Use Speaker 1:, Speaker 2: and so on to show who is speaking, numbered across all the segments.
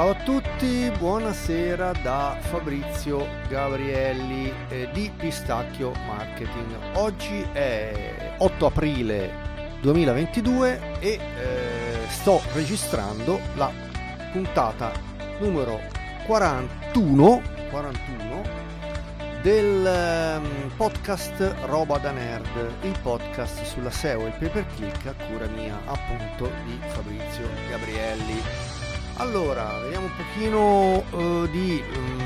Speaker 1: Ciao a tutti, buonasera da Fabrizio Gabrielli eh, di Pistacchio Marketing. Oggi è 8 aprile 2022 e eh, sto registrando la puntata numero 41, 41 del um, podcast Roba da Nerd, il podcast sulla SEO e il pay per click a cura mia appunto di Fabrizio Gabrielli. Allora, vediamo un pochino uh, di um,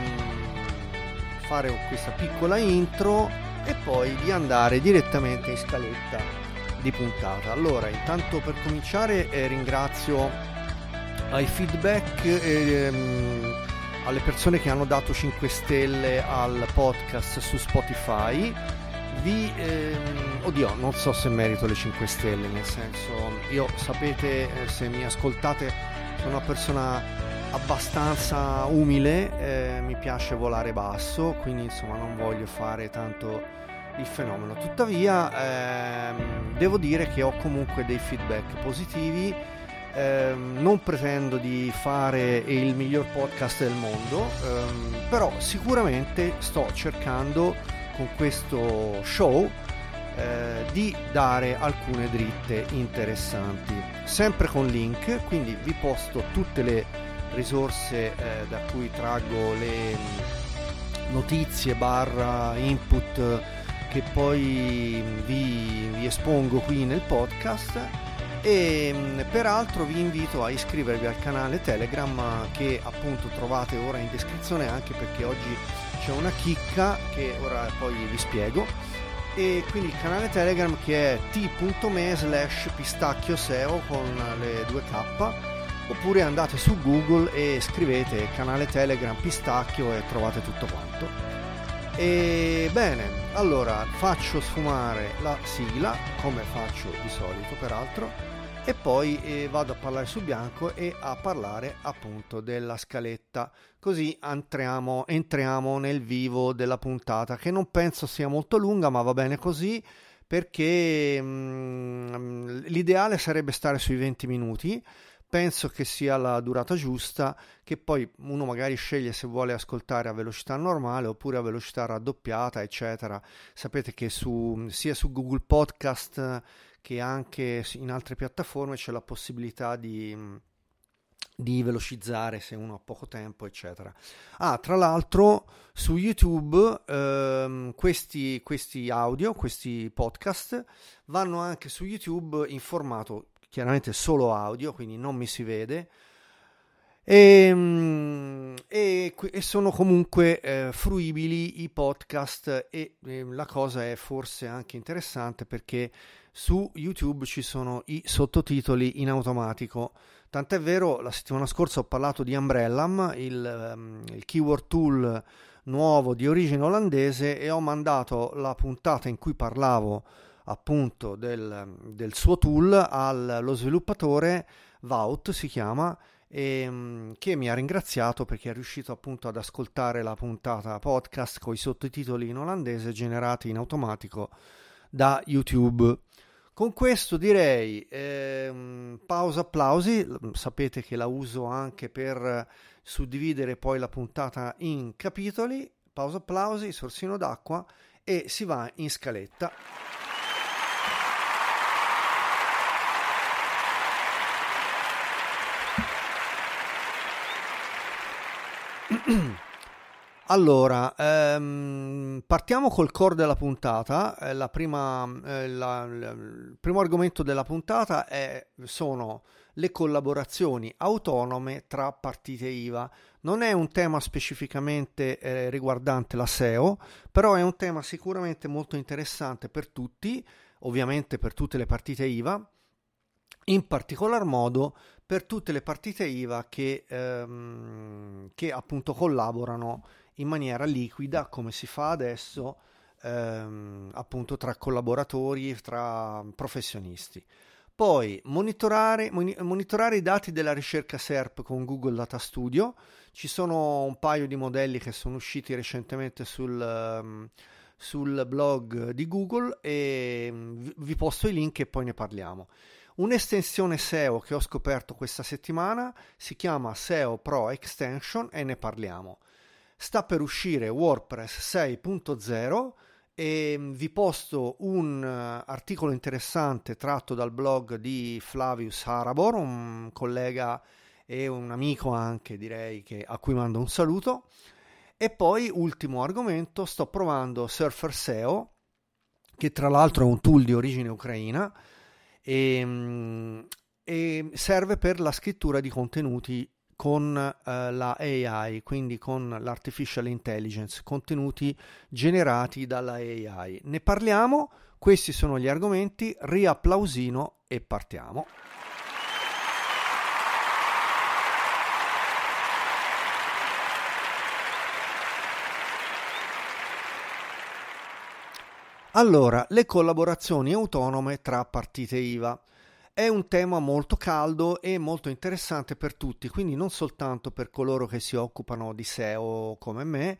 Speaker 1: fare questa piccola intro e poi di andare direttamente in scaletta di puntata. Allora, intanto per cominciare eh, ringrazio ai feedback e um, alle persone che hanno dato 5 stelle al podcast su Spotify. Vi, ehm, oddio, non so se merito le 5 stelle, nel senso, io sapete, eh, se mi ascoltate sono una persona abbastanza umile, eh, mi piace volare basso, quindi insomma non voglio fare tanto il fenomeno. Tuttavia ehm, devo dire che ho comunque dei feedback positivi. Ehm, non pretendo di fare il miglior podcast del mondo, ehm, però sicuramente sto cercando con questo show eh, di dare alcune dritte interessanti. Sempre con link quindi vi posto tutte le risorse eh, da cui traggo le notizie barra input che poi vi, vi espongo qui nel podcast. E peraltro vi invito a iscrivervi al canale Telegram che appunto trovate ora in descrizione anche perché oggi c'è una chicca che ora poi vi spiego e quindi il canale Telegram che è t.me slash pistacchio SEO con le due K oppure andate su Google e scrivete canale Telegram pistacchio e trovate tutto quanto. E bene, allora faccio sfumare la sigla come faccio di solito peraltro e poi eh, vado a parlare su bianco e a parlare appunto della scaletta. Così entriamo, entriamo nel vivo della puntata che non penso sia molto lunga ma va bene così perché mh, mm, l'ideale sarebbe stare sui 20 minuti. Penso che sia la durata giusta che poi uno magari sceglie se vuole ascoltare a velocità normale oppure a velocità raddoppiata eccetera. Sapete che su, sia su Google Podcast che anche in altre piattaforme c'è la possibilità di, di velocizzare se uno ha poco tempo, eccetera. Ah, tra l'altro su YouTube ehm, questi, questi audio, questi podcast vanno anche su YouTube in formato chiaramente solo audio, quindi non mi si vede. E, ehm, e, e sono comunque eh, fruibili i podcast e eh, la cosa è forse anche interessante perché su YouTube ci sono i sottotitoli in automatico. Tant'è vero, la settimana scorsa ho parlato di Umbrellam, il, um, il keyword tool nuovo di origine olandese e ho mandato la puntata in cui parlavo appunto del, del suo tool allo sviluppatore Vaut si chiama e, um, che mi ha ringraziato perché è riuscito appunto ad ascoltare la puntata podcast con i sottotitoli in olandese generati in automatico da YouTube. Con questo direi ehm, pausa applausi, sapete che la uso anche per suddividere poi la puntata in capitoli, pausa applausi, sorsino d'acqua e si va in scaletta. Allora, ehm, partiamo col core della puntata. Eh, prima, eh, la, la, il primo argomento della puntata è, sono le collaborazioni autonome tra partite IVA. Non è un tema specificamente eh, riguardante la SEO, però è un tema sicuramente molto interessante per tutti, ovviamente per tutte le partite IVA, in particolar modo per tutte le partite IVA che, ehm, che appunto collaborano in maniera liquida come si fa adesso ehm, appunto tra collaboratori, tra professionisti. Poi monitorare, monitorare, i dati della ricerca SERP con Google Data Studio. Ci sono un paio di modelli che sono usciti recentemente sul, um, sul blog di Google e mm, vi posto i link e poi ne parliamo. Un'estensione SEO che ho scoperto questa settimana si chiama SEO Pro Extension e ne parliamo. Sta per uscire WordPress 6.0 e mm, vi posto un uh, articolo interessante tratto dal blog di Flavius Arabor, un collega e un amico anche direi che, a cui mando un saluto. E poi ultimo argomento, sto provando Surfer SEO, che tra l'altro è un tool di origine ucraina e, ehm, e serve per la scrittura di contenuti con uh, la AI, quindi con l'artificial intelligence, contenuti generati dalla AI. Ne parliamo, questi sono gli argomenti, riapplausino e partiamo. Allora, le collaborazioni autonome tra partite IVA. È un tema molto caldo e molto interessante per tutti, quindi non soltanto per coloro che si occupano di SEO come me,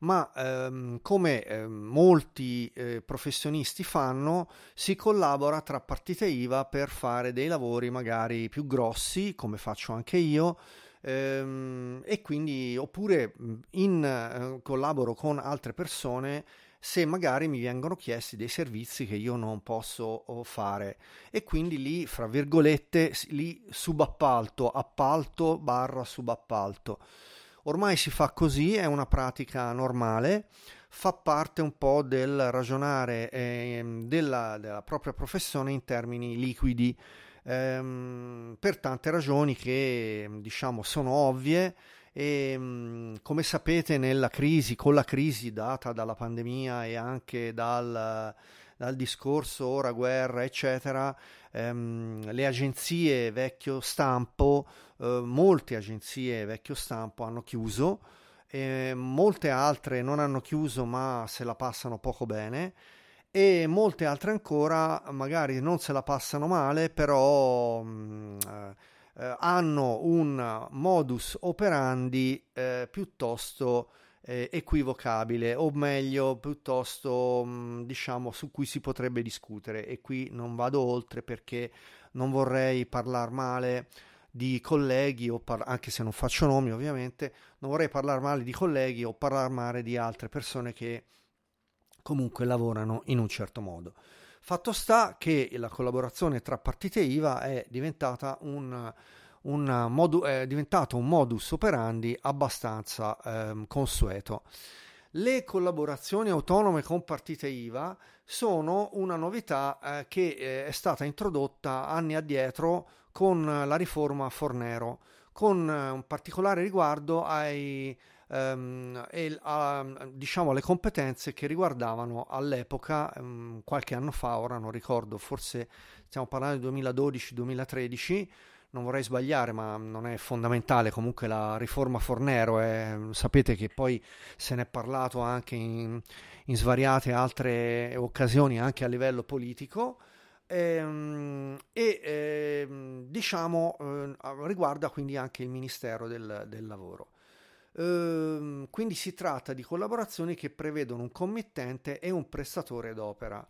Speaker 1: ma ehm, come eh, molti eh, professionisti fanno, si collabora tra partite IVA per fare dei lavori magari più grossi, come faccio anche io, ehm, e quindi oppure in, eh, collaboro con altre persone se magari mi vengono chiesti dei servizi che io non posso fare. E quindi lì fra virgolette lì subappalto appalto barra subappalto. Ormai si fa così è una pratica normale fa parte un po' del ragionare eh, della, della, propria professione in termini liquidi. Ehm, per tante ragioni che diciamo sono ovvie e ehm, come sapete nella crisi, con la crisi data dalla pandemia e anche dal, dal discorso ora guerra eccetera, ehm, le agenzie vecchio stampo, eh, molte agenzie vecchio stampo hanno chiuso, e molte altre non hanno chiuso ma se la passano poco bene e molte altre ancora magari non se la passano male però mh, mm, eh, hanno un modus operandi eh, piuttosto eh, equivocabile o meglio piuttosto mm, diciamo su cui si potrebbe discutere. E qui non vado oltre perché non vorrei parlare male di colleghi o par- anche se non faccio nomi ovviamente non vorrei parlare male di colleghi o parlare male di altre persone che comunque lavorano in un certo modo Fatto sta che la collaborazione tra partite IVA è diventata un, un, modu, è diventato un modus operandi abbastanza eh, consueto. Le collaborazioni autonome con partite IVA sono una novità eh, che eh, è stata introdotta anni addietro con la riforma Fornero, con eh, un particolare riguardo ai ehm, e a, diciamo alle competenze che riguardavano all'epoca, ehm, qualche anno fa, ora non ricordo, forse stiamo parlando del 2012-2013, non vorrei sbagliare, ma non è fondamentale. Comunque la riforma Fornero, è, sapete che poi se ne è parlato anche in, in svariate altre occasioni, anche a livello politico. Ehm, e ehm, diciamo eh, riguarda quindi anche il Ministero del, del Lavoro. Ehm, quindi si tratta di collaborazioni che prevedono un committente e un prestatore d'opera.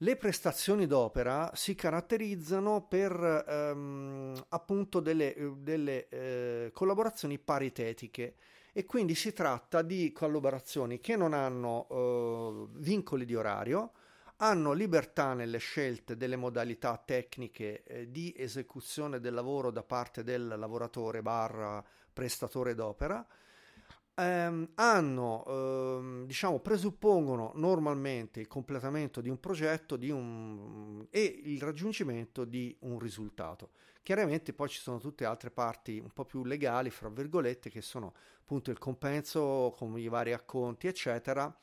Speaker 1: Le prestazioni d'opera si caratterizzano per ehm, appunto delle, delle eh, collaborazioni paritetiche e quindi si tratta di collaborazioni che non hanno eh, vincoli di orario, hanno libertà nelle scelte delle modalità tecniche eh, di esecuzione del lavoro da parte del lavoratore barra prestatore d'opera ehm, hanno, ehm, diciamo, presuppongono normalmente il completamento di un progetto di un, e il raggiungimento di un risultato. Chiaramente poi ci sono tutte altre parti un po' più legali, fra virgolette, che sono appunto il compenso con i vari acconti, eccetera.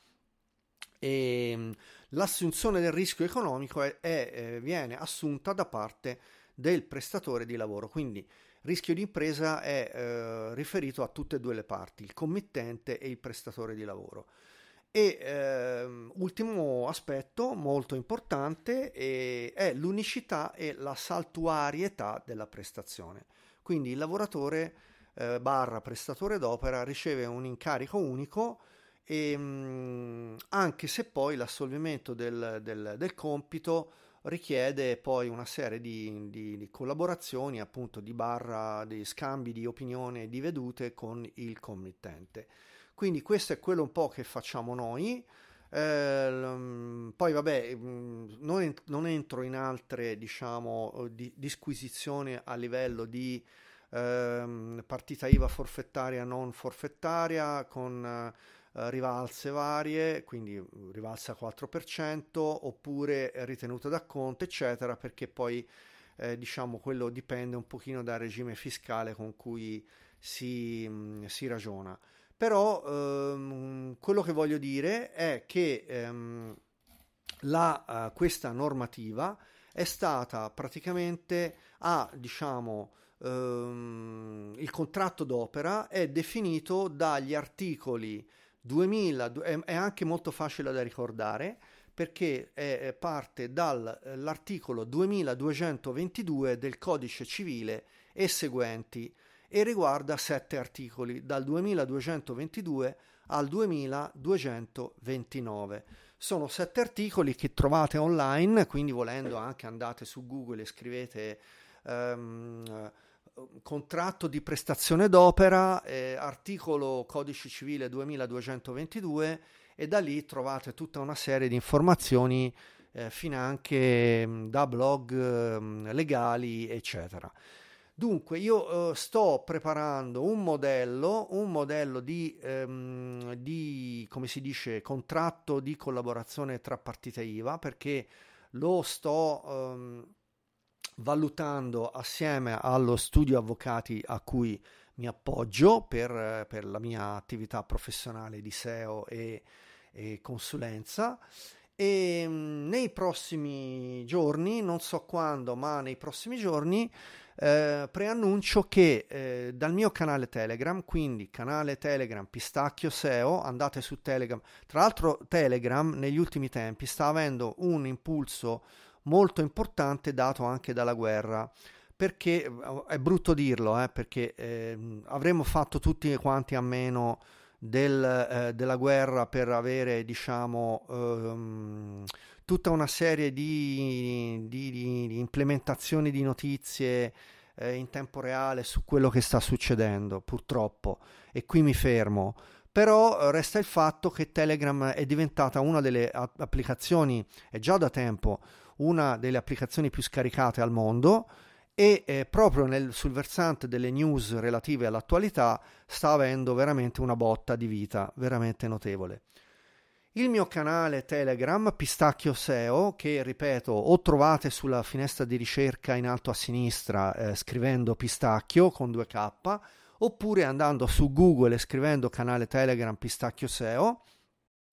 Speaker 1: E ehm, l'assunzione del rischio economico è, è, eh, viene assunta da parte del prestatore di lavoro, quindi rischio di impresa è eh, riferito a tutte e due le parti, il committente e il prestatore di lavoro. E ehm, ultimo aspetto molto importante è, è l'unicità e la saltuarietà della prestazione. Quindi il lavoratore eh, barra prestatore d'opera riceve un incarico unico e, mh, mm, anche se poi l'assolvimento del, del, del compito richiede poi una serie di, di, di, collaborazioni, appunto di barra, di scambi di opinione e di vedute con il committente. Quindi questo è quello un po' che facciamo noi. Eh, poi vabbè, mm, non, non, entro in altre diciamo, di, disquisizioni a livello di eh, partita IVA forfettaria non forfettaria con eh, rivalse varie, quindi mm, rivalsa 4% oppure ritenuta d'acconto, eccetera, perché poi eh, diciamo quello dipende un pochino dal regime fiscale con cui si, mm, si ragiona. Però ehm, quello che voglio dire è che ehm, la, uh, questa normativa è stata praticamente a diciamo ehm, il contratto d'opera è definito dagli articoli 2000 è anche molto facile da ricordare perché è parte dall'articolo 2222 del codice civile e seguenti e riguarda sette articoli dal 2222 al 2229. Sono sette articoli che trovate online, quindi volendo anche andate su Google e scrivete um, contratto di prestazione d'opera, eh, articolo codice civile 2222 e da lì trovate tutta una serie di informazioni eh, finanche mh, da blog mh, legali, eccetera. Dunque, io eh, sto preparando un modello, un modello di, ehm, di, come si dice, contratto di collaborazione tra partite IVA, perché lo sto ehm, valutando assieme allo studio avvocati a cui mi appoggio per, per la mia attività professionale di SEO e, e consulenza e mm, nei prossimi giorni, non so quando, ma nei prossimi giorni eh, preannuncio che eh, dal mio canale Telegram, quindi canale Telegram Pistacchio SEO, andate su Telegram. Tra l'altro Telegram negli ultimi tempi sta avendo un impulso molto importante dato anche dalla guerra. Perché è brutto dirlo eh, perché eh, avremmo fatto tutti quanti a meno del, eh, della guerra per avere diciamo ehm, tutta una serie di, di, di implementazioni di notizie eh, in tempo reale su quello che sta succedendo purtroppo. E qui mi fermo. Però resta il fatto che Telegram è diventata una delle applicazioni, è già da tempo una delle applicazioni più scaricate al mondo e eh, proprio nel, sul versante delle news relative all'attualità sta avendo veramente una botta di vita veramente notevole. Il mio canale Telegram Pistacchio SEO, che ripeto o trovate sulla finestra di ricerca in alto a sinistra eh, scrivendo Pistacchio con 2K, oppure andando su Google e scrivendo canale Telegram Pistacchio SEO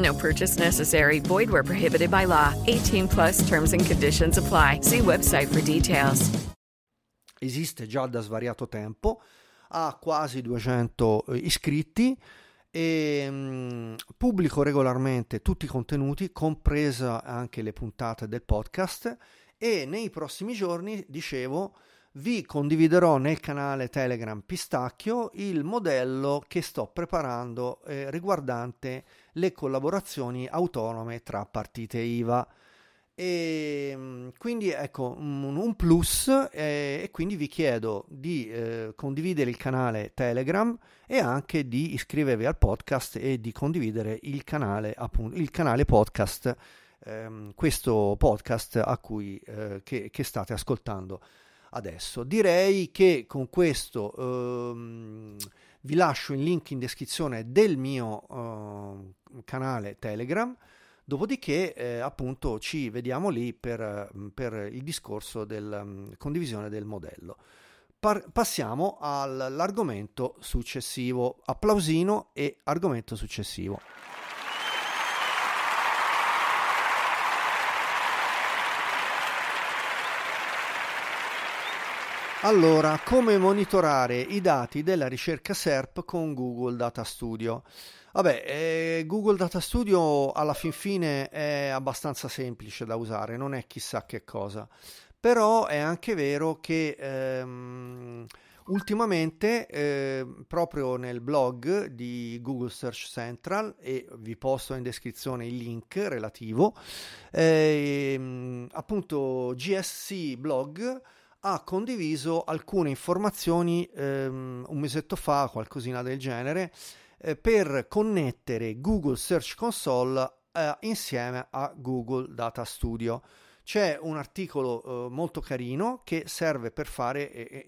Speaker 2: No purchase necessary. Void where prohibited by law. 18 plus terms and conditions apply. See website for details.
Speaker 1: Esiste già da svariato tempo, ha quasi 200 eh, iscritti e mh, mm, pubblico regolarmente tutti i contenuti, compresa anche le puntate del podcast e nei prossimi giorni, dicevo, vi condividerò nel canale Telegram Pistacchio il modello che sto preparando eh, riguardante le collaborazioni autonome tra partite IVA. E mm, quindi ecco un, un plus eh, e quindi vi chiedo di eh, condividere il canale Telegram e anche di iscrivervi al podcast e di condividere il canale, appunto, il canale podcast, ehm, questo podcast a cui, eh, che, che, state ascoltando adesso. Direi che con questo ehm, vi lascio il link in descrizione del mio eh, canale Telegram Dopodiché, eh, appunto, ci vediamo lì per, mm, per il discorso della um, condivisione del modello. Par- passiamo all'argomento successivo. Applausino e argomento successivo. Allora, come monitorare i dati della ricerca SERP con Google Data Studio? Vabbè, eh, Google Data Studio alla fin fine è abbastanza semplice da usare, non è chissà che cosa, però è anche vero che ehm, ultimamente eh, proprio nel blog di Google Search Central e vi posto in descrizione il link relativo, eh, appunto GSC blog ha condiviso alcune informazioni ehm, un mesetto fa, qualcosina del genere, eh, per connettere Google Search Console eh, insieme a Google Data Studio. C'è un articolo eh, molto carino che serve per fare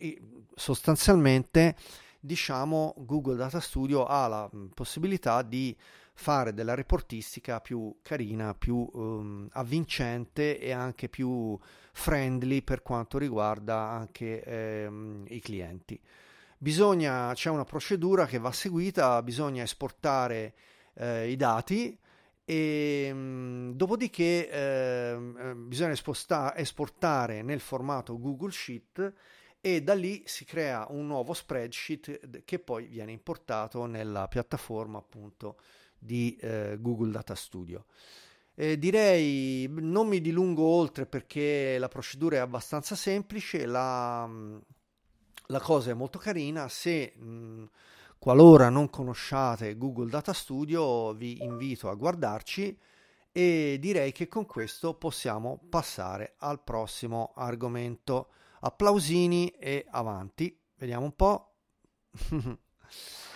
Speaker 1: sostanzialmente diciamo Google Data Studio ha la mm, possibilità di fare della reportistica più carina, più um, avvincente e anche più friendly per quanto riguarda anche ehm, i clienti. Bisogna, c'è una procedura che va seguita, bisogna esportare eh, i dati e mh, mm, dopodiché ehm, eh, bisogna esposta- esportare nel formato Google Sheet e da lì si crea un nuovo spreadsheet che poi viene importato nella piattaforma appunto di eh, Google Data Studio. Eh, direi non mi dilungo oltre perché la procedura è abbastanza semplice, la, mm, la cosa è molto carina, se mh, qualora non conosciate Google Data Studio vi invito a guardarci e direi che con questo possiamo passare al prossimo argomento. Applausini e avanti. Vediamo un po'.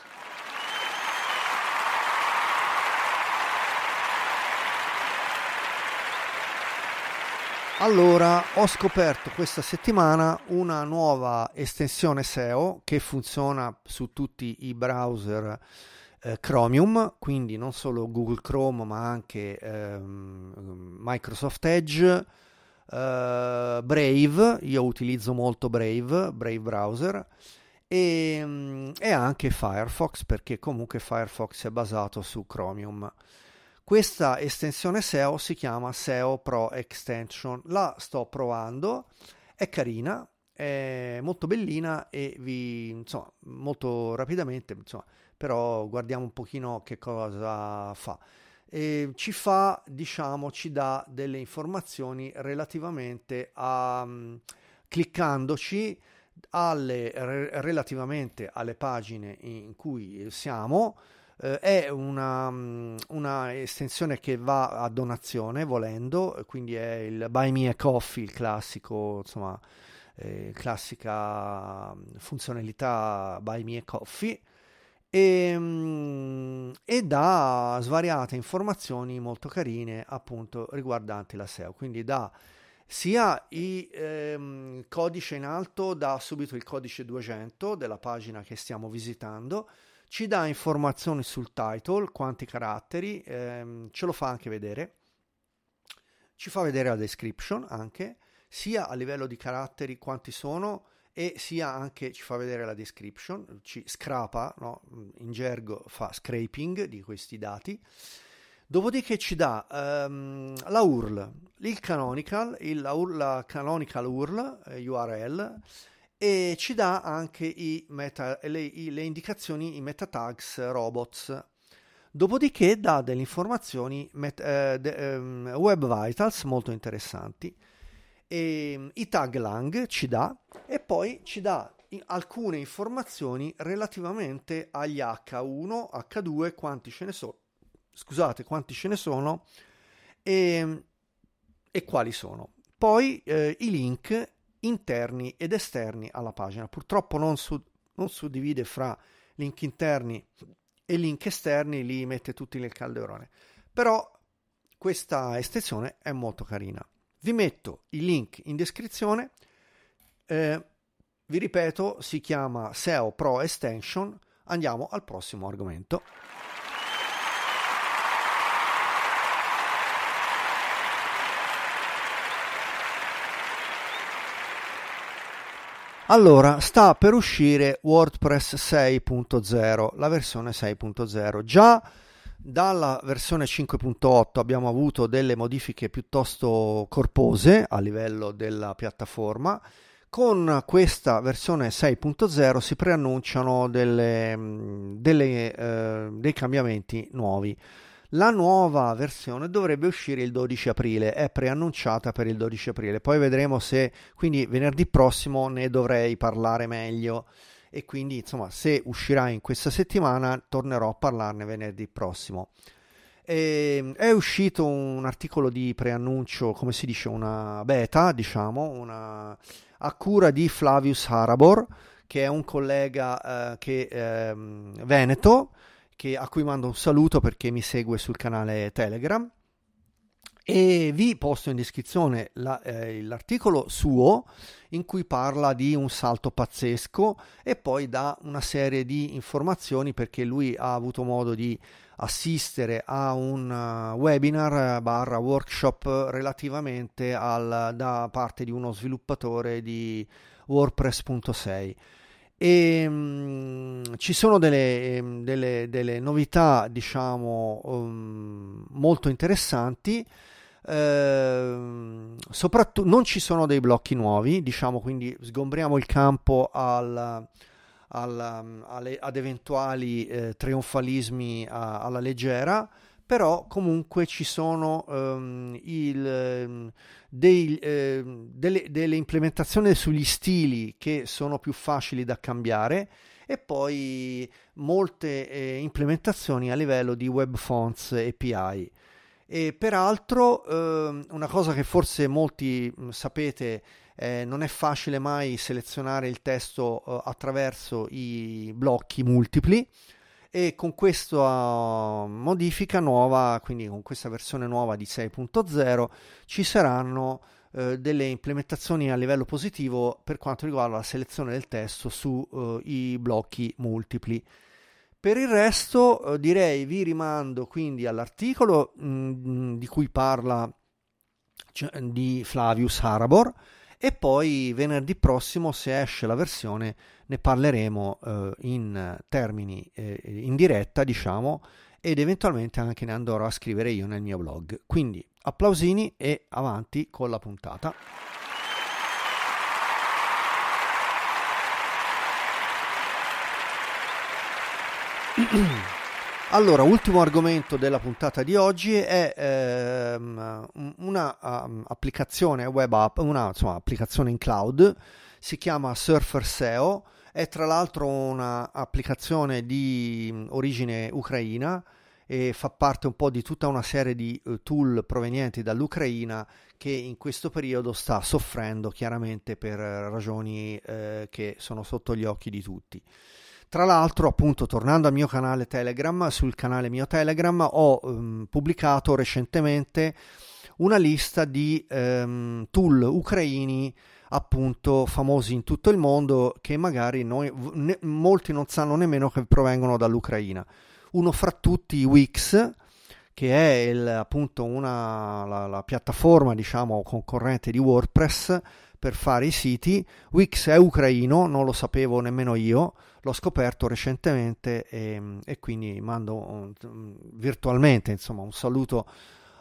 Speaker 1: Allora, ho scoperto questa settimana una nuova estensione SEO che funziona su tutti i browser eh, Chromium, quindi non solo Google Chrome ma anche ehm, Microsoft Edge, eh, Brave, io utilizzo molto Brave, Brave Browser, e, e anche Firefox perché comunque Firefox è basato su Chromium. Questa estensione SEO si chiama SEO Pro Extension. La sto provando, è carina, è molto bellina e vi, insomma, molto rapidamente, insomma, però guardiamo un pochino che cosa fa. E ci fa, diciamo, ci dà delle informazioni relativamente a cliccandoci alle, relativamente alle pagine in cui siamo eh, è una, mm, una, estensione che va a donazione volendo, quindi è il Buy Me a Coffee, il classico, insomma, eh, classica mm, funzionalità Buy Me a Coffee. E, mm, e, dà svariate informazioni molto carine appunto riguardanti la SEO quindi dà sia il ehm, codice in alto dà subito il codice 200 della pagina che stiamo visitando ci dà informazioni sul title, quanti caratteri, ehm, ce lo fa anche vedere, ci fa vedere la description anche, sia a livello di caratteri quanti sono e sia anche ci fa vedere la description, ci scrapa, no? in gergo fa scraping di questi dati. Dopodiché ci dà um, la URL, il canonical, il, la, la canonical URL, eh, URL, e ci dà anche meta, le, le, indicazioni, i meta tags robots. Dopodiché dà delle informazioni met, eh, de, um, web vitals molto interessanti. E, I tag lang ci dà e poi ci dà alcune informazioni relativamente agli H1, H2, quanti ce ne sono. Scusate, quanti ce ne sono. E, e quali sono. Poi eh, i link interni ed esterni alla pagina. Purtroppo non, su, non suddivide fra link interni e link esterni, li mette tutti nel calderone. Però questa estensione è molto carina. Vi metto il link in descrizione. Eh, vi ripeto, si chiama SEO Pro Extension. Andiamo al prossimo argomento. Allora, sta per uscire WordPress 6.0, la versione 6.0. Già dalla versione 5.8 abbiamo avuto delle modifiche piuttosto corpose a livello della piattaforma. Con questa versione 6.0 si preannunciano delle, delle, eh, dei cambiamenti nuovi. La nuova versione dovrebbe uscire il 12 aprile, è preannunciata per il 12 aprile, poi vedremo se quindi venerdì prossimo ne dovrei parlare meglio e quindi insomma se uscirà in questa settimana tornerò a parlarne venerdì prossimo. E, ehm, è uscito un articolo di preannuncio, come si dice, una beta, diciamo, una, a cura di Flavius Harabor, che è un collega eh, che, eh, veneto che, a cui mando un saluto perché mi segue sul canale Telegram. E vi posto in descrizione la, eh, l'articolo suo in cui parla di un salto pazzesco e poi dà una serie di informazioni perché lui ha avuto modo di assistere a un uh, webinar barra workshop relativamente al, da parte di uno sviluppatore di WordPress.6 e um, ci sono delle, um, delle, delle novità diciamo um, molto interessanti. Uh, soprattutto non ci sono dei blocchi nuovi diciamo quindi sgombriamo il campo al, al, alle, ad eventuali eh, trionfalismi a, alla leggera però comunque ci sono um, il, um, dei, eh, delle, delle, implementazioni sugli stili che sono più facili da cambiare e poi molte eh, implementazioni a livello di web fonts API. E peraltro eh, una cosa che forse molti mh, sapete eh, non è facile mai selezionare il testo eh, attraverso i blocchi multipli e con questa modifica nuova, quindi con questa versione nuova di 6.0, ci saranno eh, delle implementazioni a livello positivo per quanto riguarda la selezione del testo sui eh, blocchi multipli. Per il resto eh, direi vi rimando quindi all'articolo mh, mm, di cui parla cioè, di Flavius Harabor e poi venerdì prossimo se esce la versione ne parleremo eh, in termini eh, in diretta diciamo ed eventualmente anche ne andrò a scrivere io nel mio blog. Quindi applausini e avanti con la puntata Allora, ultimo argomento della puntata di oggi è ehm, una um, web app, una insomma, applicazione in cloud, si chiama Surfer SEO, è tra l'altro un'applicazione di mm, origine ucraina e fa parte un po' di tutta una serie di uh, tool provenienti dall'Ucraina che in questo periodo sta soffrendo chiaramente per ragioni eh, che sono sotto gli occhi di tutti. Tra l'altro, appunto, tornando al mio canale Telegram, sul canale mio Telegram ho um, pubblicato recentemente una lista di um, tool ucraini appunto famosi in tutto il mondo che magari noi, ne, molti non sanno nemmeno che provengono dall'Ucraina. Uno fra tutti Wix, che è il, appunto una, la, la piattaforma diciamo concorrente di WordPress per fare i siti. Wix è ucraino, non lo sapevo nemmeno io, l'ho scoperto recentemente e, e quindi mando un, virtualmente insomma, un saluto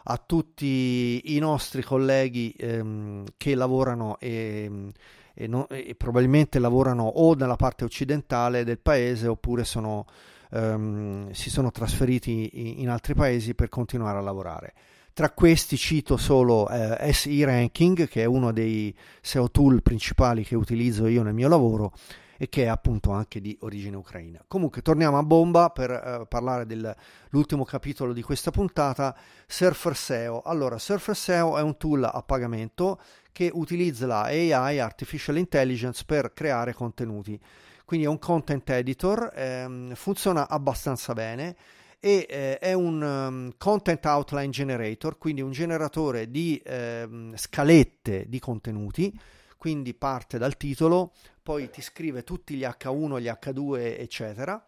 Speaker 1: a tutti i nostri colleghi ehm, che lavorano e, e, no, e, probabilmente lavorano o nella parte occidentale del paese oppure sono, ehm, si sono trasferiti in altri paesi per continuare a lavorare. Tra questi cito solo eh, SE Ranking, che è uno dei SEO tool principali che utilizzo io nel mio lavoro, e che è appunto anche di origine ucraina. Comunque torniamo a bomba per eh, parlare dell'ultimo capitolo di questa puntata, Surfer SEO. Allora, Surfer SEO è un tool a pagamento che utilizza la AI, Artificial Intelligence, per creare contenuti. Quindi è un content editor, ehm, funziona abbastanza bene e eh, è un um, content outline generator, quindi un generatore di eh, scalette di contenuti, quindi parte dal titolo, poi ti scrive tutti gli H1, gli H2, eccetera.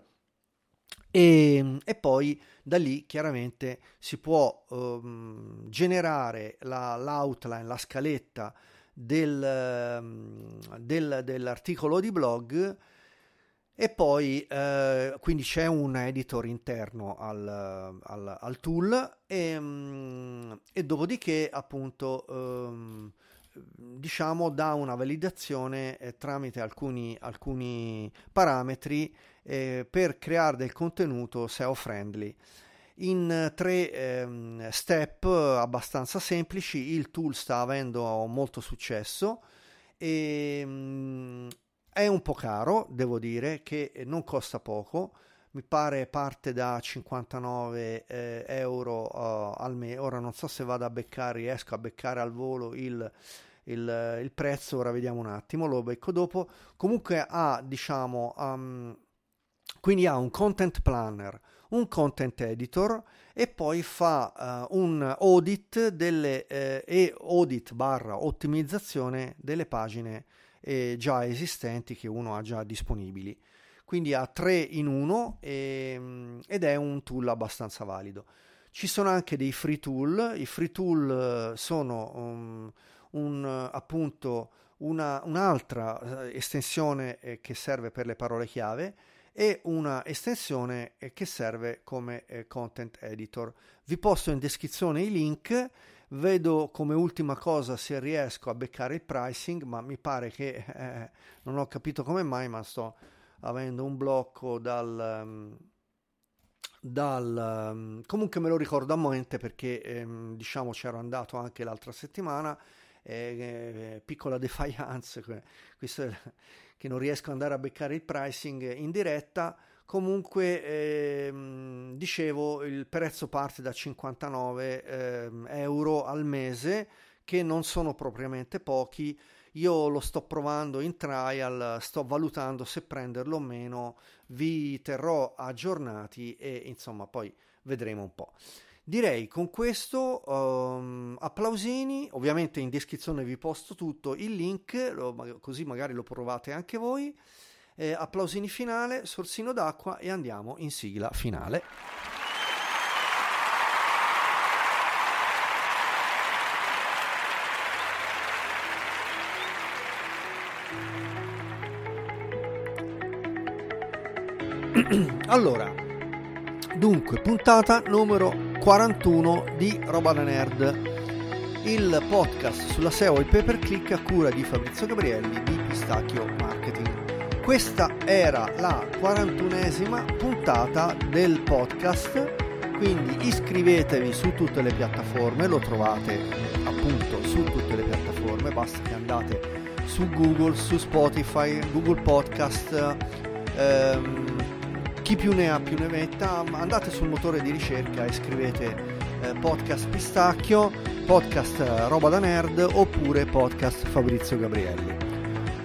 Speaker 1: E, e, poi da lì chiaramente si può um, generare la, l'outline, la scaletta del, del, dell'articolo di blog e poi eh, quindi c'è un editor interno al, al, al tool e, mm, e, dopodiché appunto ehm, diciamo dà una validazione eh, tramite alcuni, alcuni parametri eh, per creare del contenuto SEO friendly in tre ehm, step abbastanza semplici il tool sta avendo molto successo e mm, è un po' caro, devo dire, che non costa poco, mi pare parte da 59 eh, euro uh, al mese, ora non so se vado a beccare, riesco a beccare al volo il, il, il prezzo, ora vediamo un attimo, lo becco dopo, comunque ha diciamo, um, quindi ha un content planner, un content editor e poi fa uh, un audit delle, eh, e audit barra ottimizzazione delle pagine eh, già esistenti che uno ha già disponibili. Quindi ha tre in uno ehm, ed è un tool abbastanza valido. Ci sono anche dei free tool, i free tool eh, sono um, un, appunto una, un'altra eh, estensione eh, che serve per le parole chiave e una estensione che serve come content editor. Vi posto in descrizione i link Vedo come ultima cosa se riesco a beccare il pricing, ma mi pare che eh, non ho capito come mai, ma sto avendo un blocco dal... Um, dal um, comunque me lo ricordo a mente perché ehm, diciamo c'ero andato anche l'altra settimana eh, eh, piccola defiance questo è, che non riesco ad andare a beccare il pricing in diretta Comunque, ehm, dicevo, il prezzo parte da 59 ehm, euro al mese, che non sono propriamente pochi. Io lo sto provando in trial, sto valutando se prenderlo o meno, vi terrò aggiornati e insomma poi vedremo un po'. Direi con questo um, applausini, ovviamente in descrizione vi posto tutto il link, così magari lo provate anche voi eh, applausini finale, sorsino d'acqua e andiamo in sigla finale. allora, dunque, puntata numero 41 di Roba da Nerd, il podcast sulla SEO e pay per click a cura di Fabrizio Gabrielli di Pistacchio Marketing. Questa era la 41esima puntata del podcast, quindi iscrivetevi su tutte le piattaforme, lo trovate appunto su tutte le piattaforme, basta che andate su Google, su Spotify, Google Podcast, ehm, chi più ne ha più ne metta, andate sul motore di ricerca e scrivete eh, podcast Pistacchio, podcast Roba da Nerd oppure podcast Fabrizio Gabrielli.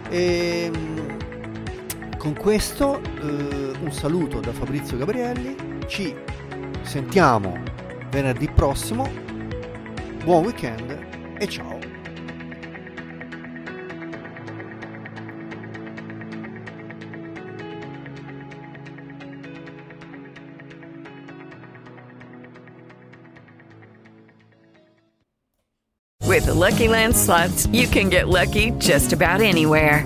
Speaker 1: E, ehm, con questo eh, un saluto da Fabrizio Gabrielli, ci sentiamo venerdì prossimo, buon weekend e ciao!
Speaker 2: With the Lucky Land slots, you can get lucky just about anywhere.